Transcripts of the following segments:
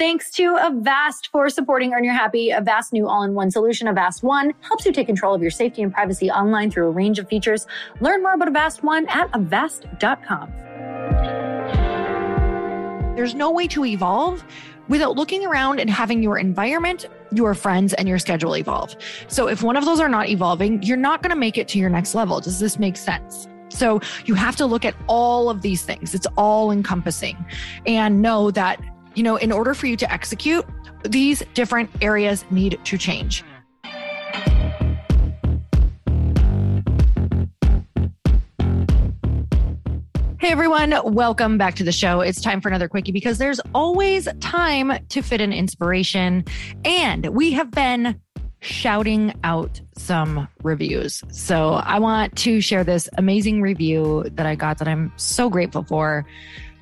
Thanks to Avast for supporting Earn Your Happy. Avast new all-in-one solution, Avast One, helps you take control of your safety and privacy online through a range of features. Learn more about Avast One at avast.com. There's no way to evolve without looking around and having your environment, your friends, and your schedule evolve. So if one of those are not evolving, you're not going to make it to your next level. Does this make sense? So you have to look at all of these things. It's all encompassing and know that you know, in order for you to execute, these different areas need to change. Hey everyone, welcome back to the show. It's time for another quickie because there's always time to fit in inspiration. And we have been shouting out some reviews. So I want to share this amazing review that I got that I'm so grateful for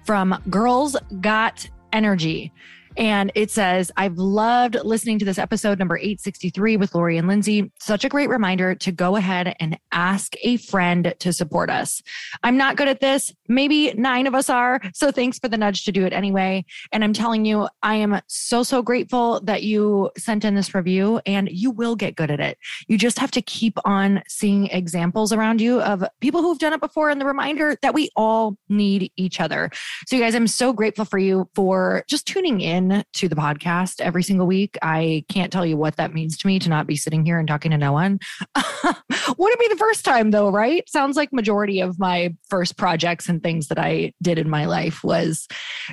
from Girls Got energy. And it says, I've loved listening to this episode number 863 with Lori and Lindsay. Such a great reminder to go ahead and ask a friend to support us. I'm not good at this. Maybe nine of us are. So thanks for the nudge to do it anyway. And I'm telling you, I am so, so grateful that you sent in this review and you will get good at it. You just have to keep on seeing examples around you of people who've done it before and the reminder that we all need each other. So, you guys, I'm so grateful for you for just tuning in to the podcast every single week. I can't tell you what that means to me to not be sitting here and talking to no one. Would it be the first time though, right? Sounds like majority of my first projects and things that I did in my life was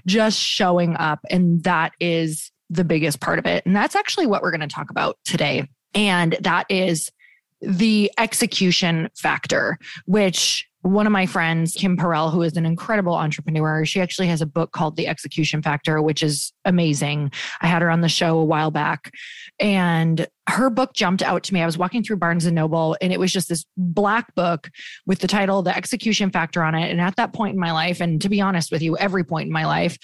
just showing up and that is the biggest part of it. And that's actually what we're going to talk about today. And that is the execution factor, which one of my friends, Kim Perell, who is an incredible entrepreneur, she actually has a book called The Execution Factor, which is amazing. I had her on the show a while back, and her book jumped out to me. I was walking through Barnes and Noble, and it was just this black book with the title The Execution Factor on it. And at that point in my life, and to be honest with you, every point in my life,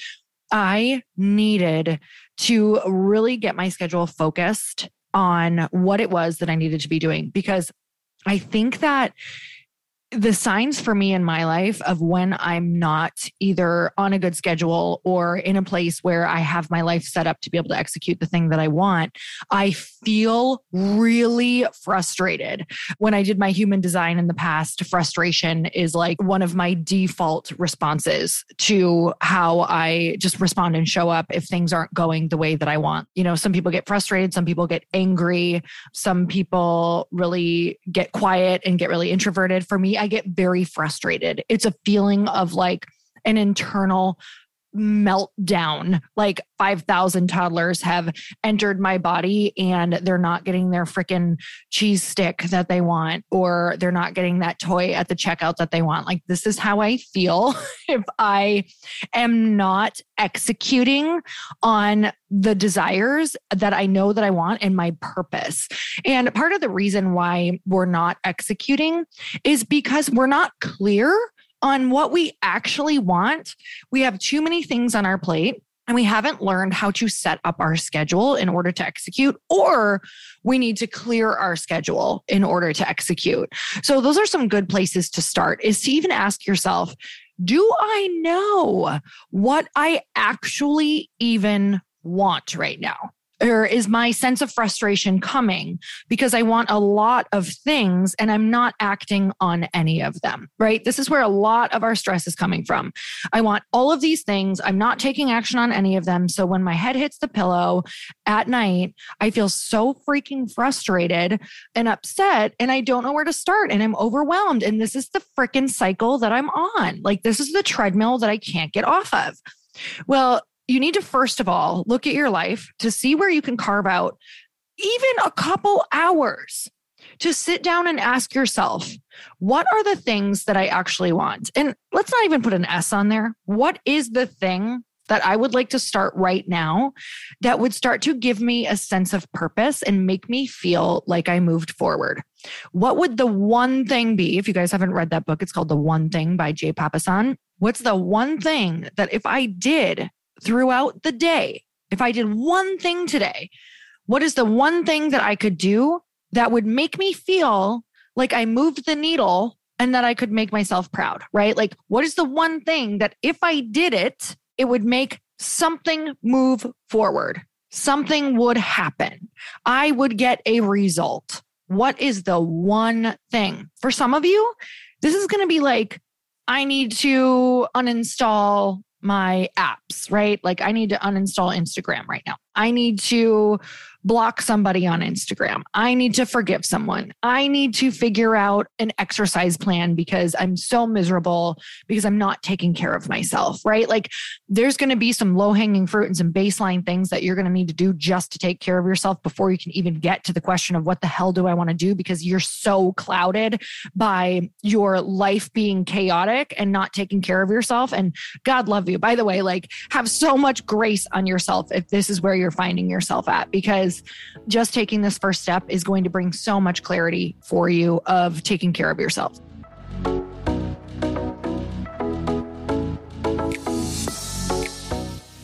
I needed to really get my schedule focused on what it was that I needed to be doing because I think that the signs for me in my life of when I'm not either on a good schedule or in a place where I have my life set up to be able to execute the thing that I want, I feel really frustrated. When I did my human design in the past, frustration is like one of my default responses to how I just respond and show up if things aren't going the way that I want. You know, some people get frustrated, some people get angry, some people really get quiet and get really introverted. For me, I get very frustrated. It's a feeling of like an internal meltdown. Like 5,000 toddlers have entered my body and they're not getting their freaking cheese stick that they want, or they're not getting that toy at the checkout that they want. Like, this is how I feel if I am not executing on the desires that I know that I want and my purpose. And part of the reason why we're not executing is because we're not clear on what we actually want. We have too many things on our plate and we haven't learned how to set up our schedule in order to execute, or we need to clear our schedule in order to execute. So, those are some good places to start is to even ask yourself, do I know what I actually even want right now? Or is my sense of frustration coming because I want a lot of things and I'm not acting on any of them, right? This is where a lot of our stress is coming from. I want all of these things. I'm not taking action on any of them. So when my head hits the pillow at night, I feel so freaking frustrated and upset and I don't know where to start and I'm overwhelmed. And this is the freaking cycle that I'm on. Like, this is the treadmill that I can't get off of. Well, you need to first of all look at your life to see where you can carve out even a couple hours to sit down and ask yourself, what are the things that I actually want? And let's not even put an S on there. What is the thing that I would like to start right now that would start to give me a sense of purpose and make me feel like I moved forward? What would the one thing be? If you guys haven't read that book, it's called The One Thing by Jay Papasan. What's the one thing that if I did throughout the day, if I did one thing today, what is the one thing that I could do that would make me feel like I moved the needle and that I could make myself proud, right? Like, what is the one thing that if I did it, it would make something move forward? Something would happen. I would get a result. What is the one thing? For some of you, this is going to be like, I need to uninstall my apps, right? Like I need to uninstall Instagram right now. I need to block somebody on Instagram. I need to forgive someone. I need to figure out an exercise plan because I'm so miserable because I'm not taking care of myself, right? Like there's going to be some low hanging fruit and some baseline things that you're going to need to do just to take care of yourself before you can even get to the question of what the hell do I want to do because you're so clouded by your life being chaotic and not taking care of yourself. And God love you. By the way, like have so much grace on yourself if this is where you're finding yourself at because just taking this first step is going to bring so much clarity for you of taking care of yourself.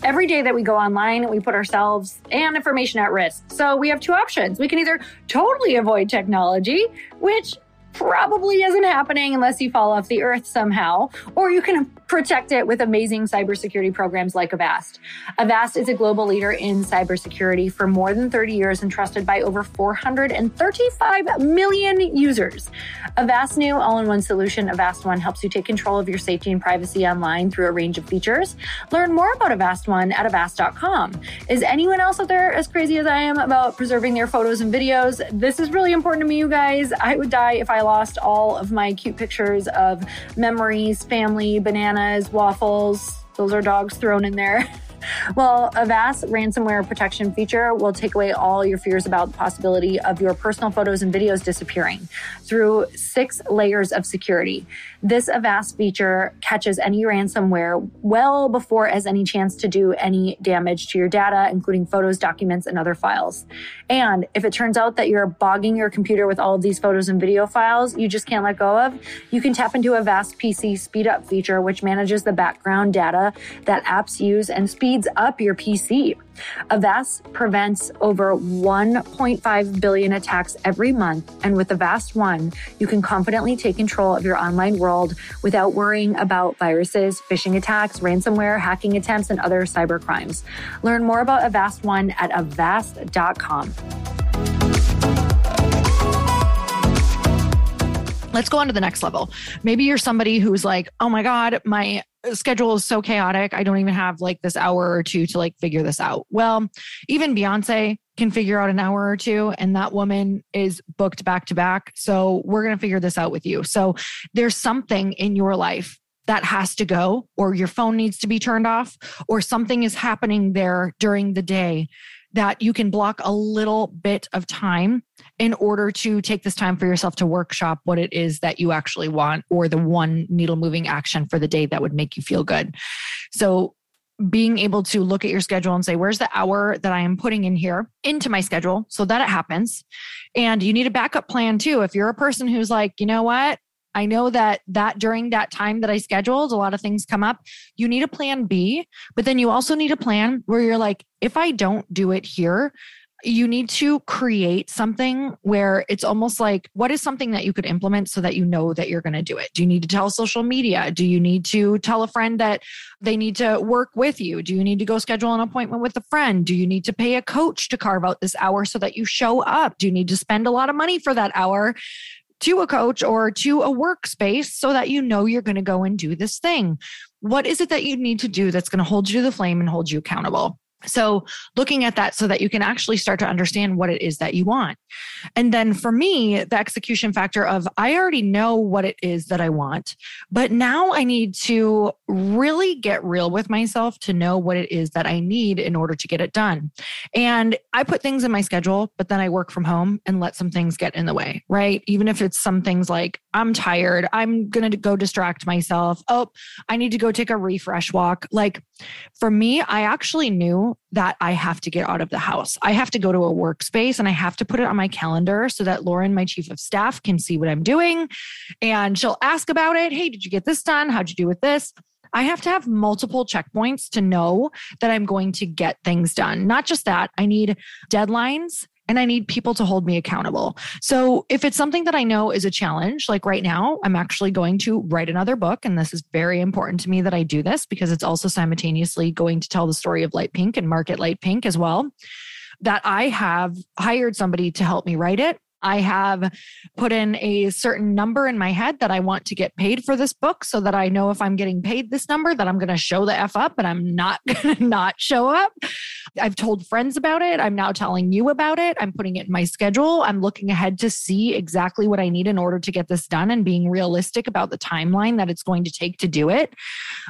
Every day that we go online, we put ourselves and information at risk. So we have two options. We can either totally avoid technology, which probably isn't happening unless you fall off the earth somehow, or you can protect it with amazing cybersecurity programs like Avast. Avast is a global leader in cybersecurity for more than 30 years and trusted by over 435 million users. Avast new all-in-one solution, Avast One, helps you take control of your safety and privacy online through a range of features. Learn more about Avast One at avast.com. Is anyone else out there as crazy as I am about preserving their photos and videos? This is really important to me, you guys. I would die if I lost all of my cute pictures of memories, family, bananas, waffles. Those are dogs thrown in there. Well, Avast ransomware protection feature will take away all your fears about the possibility of your personal photos and videos disappearing through six layers of security. This Avast feature catches any ransomware well before it has any chance to do any damage to your data, including photos, documents, and other files. And if it turns out that you're bogging your computer with all of these photos and video files you just can't let go of, you can tap into Avast PC speed up feature, which manages the background data that apps use and speeds up your PC. Avast prevents over 1.5 billion attacks every month. And with Avast One, you can confidently take control of your online world without worrying about viruses, phishing attacks, ransomware, hacking attempts, and other cyber crimes. Learn more about Avast One at avast.com. Let's go on to the next level. Maybe you're somebody who's like, oh my God, my schedule is so chaotic. I don't even have like this hour or two to like figure this out. Well, even Beyonce can figure out an hour or two, and that woman is booked back to back. So we're going to figure this out with you. So there's something in your life that has to go, or your phone needs to be turned off, or something is happening there during the day that you can block a little bit of time in order to take this time for yourself to workshop what it is that you actually want or the one needle moving action for the day that would make you feel good. So, being able to look at your schedule and say, where's the hour that I am putting in here into my schedule so that it happens? And you need a backup plan too. If you're a person who's like, you know what? I know that that during that time that I scheduled, a lot of things come up. You need a plan B, but then you also need a plan where you're like, if I don't do it here, you need to create something where it's almost like what is something that you could implement so that you know that you're going to do it? Do you need to tell social media? Do you need to tell a friend that they need to work with you? Do you need to go schedule an appointment with a friend? Do you need to pay a coach to carve out this hour so that you show up? Do you need to spend a lot of money for that hour to a coach or to a workspace so that you know you're going to go and do this thing. What is it that you need to do that's going to hold you to the flame and hold you accountable? So, looking at that so that you can actually start to understand what it is that you want. And then for me, the execution factor of I already know what it is that I want, but now I need to really get real with myself to know what it is that I need in order to get it done. And I put things in my schedule, but then I work from home and let some things get in the way, right? Even if it's some things like I'm tired, I'm going to go distract myself. Oh, I need to go take a refresh walk. Like for me, I actually knew that I have to get out of the house. I have to go to a workspace and I have to put it on my calendar so that Lauren, my chief of staff, can see what I'm doing. And she'll ask about it. Hey, did you get this done? How'd you do with this? I have to have multiple checkpoints to know that I'm going to get things done. Not just that, I need deadlines and I need people to hold me accountable. So if it's something that I know is a challenge, like right now, I'm actually going to write another book. And this is very important to me that I do this because it's also simultaneously going to tell the story of Lite Pink and market Lite Pink as well. That I have hired somebody to help me write it. I have put in a certain number in my head that I want to get paid for this book so that I know if I'm getting paid this number that I'm going to show the F up and I'm not going to not show up. I've told friends about it. I'm now telling you about it. I'm putting it in my schedule. I'm looking ahead to see exactly what I need in order to get this done and being realistic about the timeline that it's going to take to do it.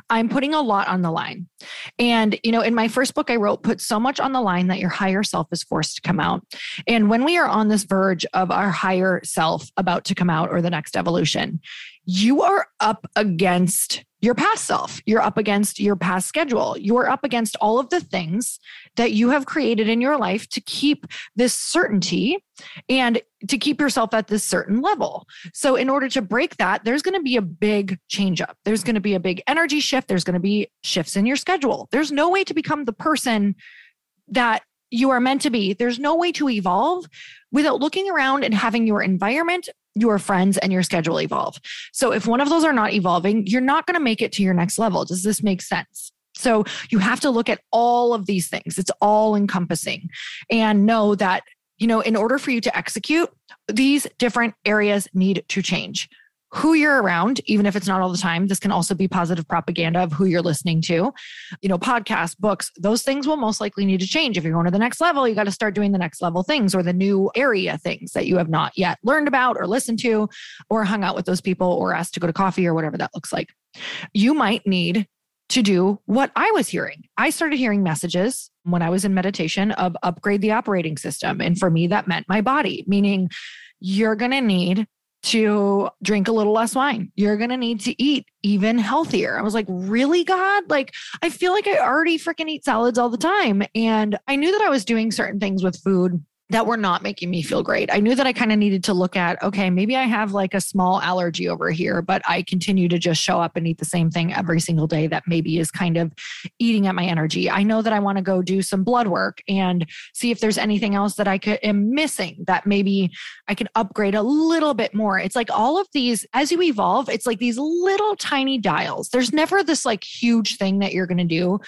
I'm putting a lot on the line. And, you know, in my first book, I wrote, put so much on the line that your higher self is forced to come out. And when we are on this verge of our higher self about to come out or the next evolution, you are up against your past self. You're up against your past schedule. You're up against all of the things that you have created in your life to keep this certainty and to keep yourself at this certain level. So, in order to break that, there's going to be a big change up. There's going to be a big energy shift. There's going to be shifts in your schedule. There's no way to become the person that you are meant to be. There's no way to evolve without looking around and having your environment, your friends, and your schedule evolve. So if one of those are not evolving, you're not going to make it to your next level. Does this make sense? So you have to look at all of these things. It's all encompassing and know that, you know, in order for you to execute, these different areas need to change who you're around, even if it's not all the time. This can also be positive propaganda of who you're listening to. You know, podcasts, books, those things will most likely need to change. If you're going to the next level, you got to start doing the next level things or the new area things that you have not yet learned about or listened to or hung out with those people or asked to go to coffee or whatever that looks like. You might need to do what I was hearing. I started hearing messages when I was in meditation of upgrade the operating system. And for me, that meant my body, meaning you're going to need to drink a little less wine. You're going to need to eat even healthier. I was like, really, God? Like, I feel like I already freaking eat salads all the time. And I knew that I was doing certain things with food that were not making me feel great. I knew that I kind of needed to look at, okay, maybe I have like a small allergy over here, but I continue to just show up and eat the same thing every single day that maybe is kind of eating at my energy. I know that I want to go do some blood work and see if there's anything else that I could am missing that maybe I can upgrade a little bit more. It's like all of these as you evolve, it's like these little tiny dials. There's never this like huge thing that you're going to do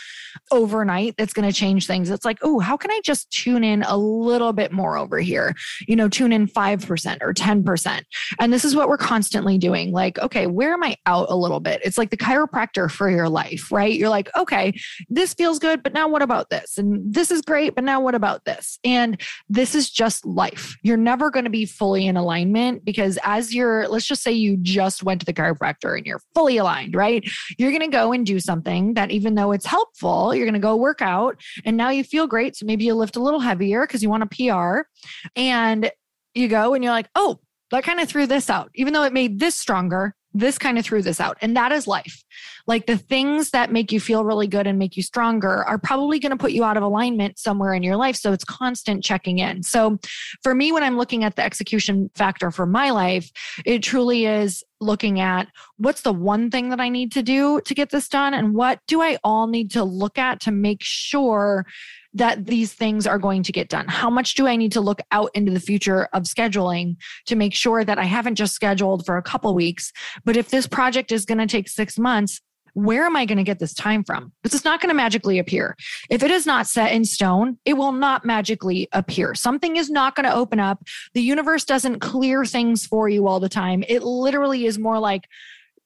overnight that's going to change things. It's like, "Oh, how can I just tune in a little bit bit more over here. You know, tune in 5% or 10%. And this is what we're constantly doing. Like, okay, where am I out a little bit? It's like the chiropractor for your life, right? You're like, okay, this feels good, but now what about this? And this is great, but now what about this? And this is just life. You're never going to be fully in alignment because as you're, let's just say you just went to the chiropractor and you're fully aligned, right? You're going to go and do something that even though it's helpful, you're going to go work out and now you feel great. So maybe you lift a little heavier because you want a PR are. And you go and you're like, oh, that kind of threw this out. Even though it made this stronger, this kind of threw this out. And that is life. Like the things that make you feel really good and make you stronger are probably going to put you out of alignment somewhere in your life. So it's constant checking in. So for me, when I'm looking at the execution factor for my life, it truly is looking at what's the one thing that I need to do to get this done and what do I all need to look at to make sure that these things are going to get done? How much do I need to look out into the future of scheduling to make sure that I haven't just scheduled for a couple weeks, but if this project is going to take six months, where am I going to get this time from? Because it's not going to magically appear. If it is not set in stone, it will not magically appear. Something is not going to open up. The universe doesn't clear things for you all the time. It literally is more like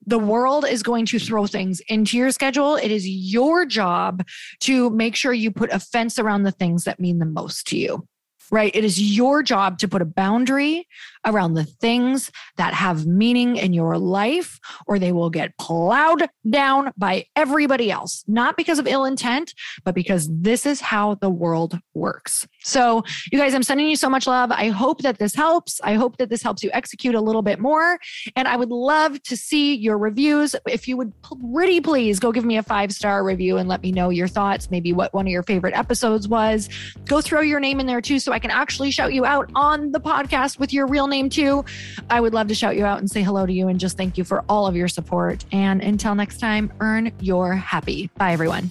the world is going to throw things into your schedule. It is your job to make sure you put a fence around the things that mean the most to you right? It is your job to put a boundary around the things that have meaning in your life, or they will get plowed down by everybody else, not because of ill intent, but because this is how the world works. So, you guys, I'm sending you so much love. I hope that this helps. I hope that this helps you execute a little bit more. And I would love to see your reviews. If you would pretty please go give me a five star review and let me know your thoughts, maybe what one of your favorite episodes was. Go throw your name in there too, so I can actually shout you out on the podcast with your real name too. I would love to shout you out and say hello to you and just thank you for all of your support. And until next time, earn your happy. Bye, everyone.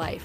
life.